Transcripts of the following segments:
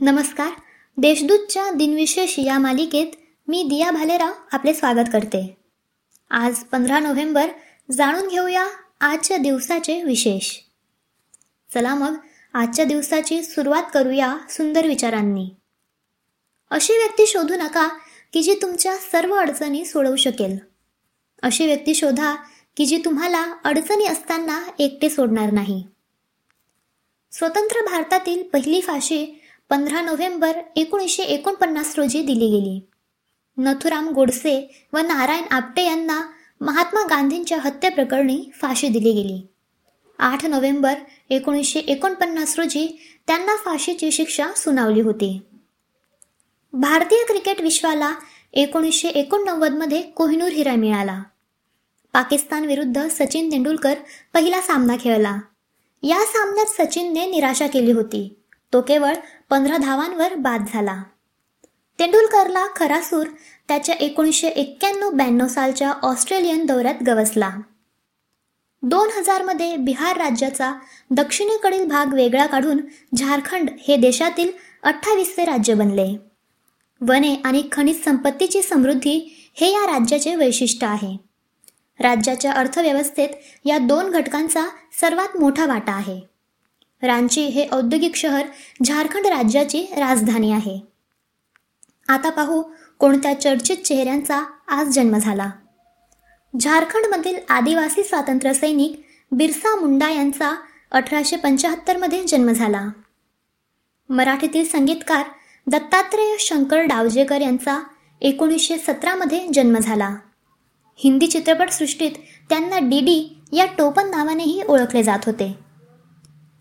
नमस्कार. देशदूतच्या दिनविशेष या मालिकेत मी दिया भालेराव आपले स्वागत करते. आज पंधरा नोव्हेंबर जाणून घेऊया आजच्या दिवसाचे विशेष. चला मग आजच्या दिवसाची सुरुवात करूया सुंदर विचारांनी. अशी व्यक्ती शोधू नका की जी तुमच्या सर्व अडचणी सोडवू शकेल. अशी व्यक्ती शोधा की जी तुम्हाला अडचणी असताना एकटे सोडणार नाही. स्वतंत्र भारतातील पहिली फाशी पंधरा नोव्हेंबर एकोणीसशे एकोणपन्नास रोजी दिली गेली. नथुराम गोडसे व नारायण आपटे यांना महात्मा गांधींच्या हत्येप्रकरणी फाशी दिली गेली. आठ नोव्हेंबर एकोणीसशे एकोणपन्नास रोजी त्यांना फाशीची शिक्षा सुनावली होती. भारतीय क्रिकेट विश्वाला एकोणीसशे एकोणनव्वदमध्ये कोहिनूर हिरा मिळाला. पाकिस्तान विरुद्ध सचिन तेंडुलकर पहिला सामना खेळला. या सामन्यात सचिनने निराशा केली होती. तो केवळ पंधरा धावांवर बाद झाला. तेंडुलकरला खरा सूर त्याच्या एकोणीसशे एक्क्याण्णव ब्याण्णव सालच्या ऑस्ट्रेलियन दौऱ्यात गवसला. दोन हजारमध्ये बिहार राज्याचा दक्षिणेकडील भाग वेगळा काढून झारखंड हे देशातील अठ्ठावीसवे राज्य बनले. वने आणि खनिज संपत्तीची समृद्धी हे या राज्याचे वैशिष्ट्य आहे. राज्याच्या अर्थव्यवस्थेत या दोन घटकांचा सर्वात मोठा वाटा आहे. रांची हे औद्योगिक शहर झारखंड राज्याची राजधानी आहे. आता पाहू कोणत्या चर्चित चेहऱ्यांचा आज जन्म झाला. झारखंडमधील आदिवासी स्वातंत्र्य सैनिक बिरसा मुंडा यांचा अठराशे पंच्याहत्तरमध्ये जन्म झाला. मराठीतील संगीतकार दत्तात्रेय शंकर डावजेकर यांचा एकोणीसशे सतरामध्ये जन्म झाला. हिंदी चित्रपटसृष्टीत त्यांना डी डी या टोपण नावानेही ओळखले जात होते.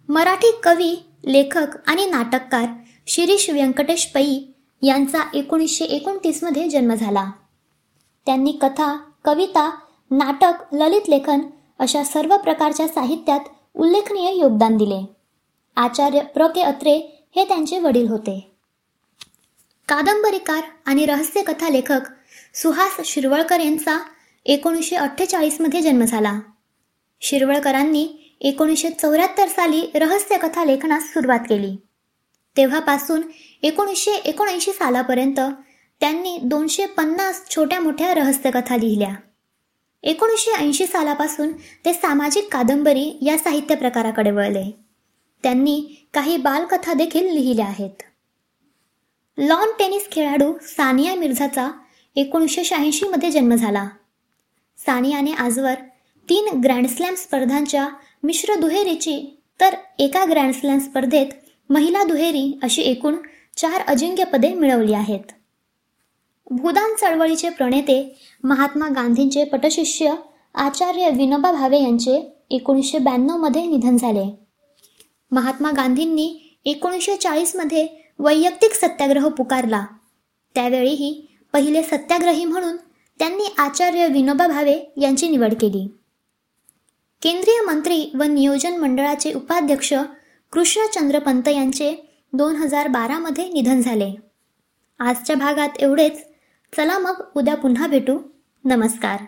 मराठी कवी लेखक आणि नाटककार शिरीष व्यंकटेश पै यांचा एकोणीसशे एकोणतीसमध्ये जन्म झाला. त्यांनी कथा कविता नाटक ललित लेखन अशा सर्व प्रकारच्या साहित्यात उल्लेखनीय योगदान दिले. आचार्य प्र. के. अत्रे हे त्यांचे वडील होते. कादंबरीकार आणि रहस्यकथा लेखक सुहास शिरवळकर यांचा एकोणीसशे अठ्ठेचाळीसमध्ये जन्म झाला. शिरवळकरांनी एकोणीसशे चौऱ्याहत्तर साली रहस्यकथा लेखनास सुरुवात केली. तेव्हापासून एकोणीसशे एकोणऐंशी सालापर्यंत त्यांनी दोनशे पन्नास छोट्या मोठ्या रहस्यकथा लिहिल्या. एकोणीसशे ऐंशी सालापासून ते सामाजिक कादंबरी या साहित्य प्रकाराकडे वळले. त्यांनी काही बालकथा देखील लिहिल्या आहेत. लॉन टेनिस खेळाडू सानिया मिर्झाचा एकोणीसशे शहाऐंशीमध्ये जन्म झाला. सानियाने आजवर तीन ग्रँडस्लॅम स्पर्धांच्या मिश्र दुहेरीची तर एका ग्रँडस्लॅम स्पर्धेत महिला दुहेरी अशी एकूण चार अजिंक्यपदे मिळवली आहेत. भूदान चळवळीचे प्रणेते महात्मा गांधींचे पटशिष्य आचार्य विनोबा भावे यांचे एकोणीसशे ब्याण्णवमध्ये निधन झाले. महात्मा गांधींनी एकोणीसशे चाळीसमध्ये वैयक्तिक सत्याग्रह पुकारला. त्यावेळीही पहिले सत्याग्रही म्हणून त्यांनी आचार्य विनोबा भावे यांची निवड केली. केंद्रीय मंत्री व नियोजन मंडळाचे उपाध्यक्ष कृष्णचंद्र पंत यांचे दोन हजार बारामध्ये निधन झाले. आजच्या भागात एवढेच. चला मग उद्या पुन्हा भेटू. नमस्कार.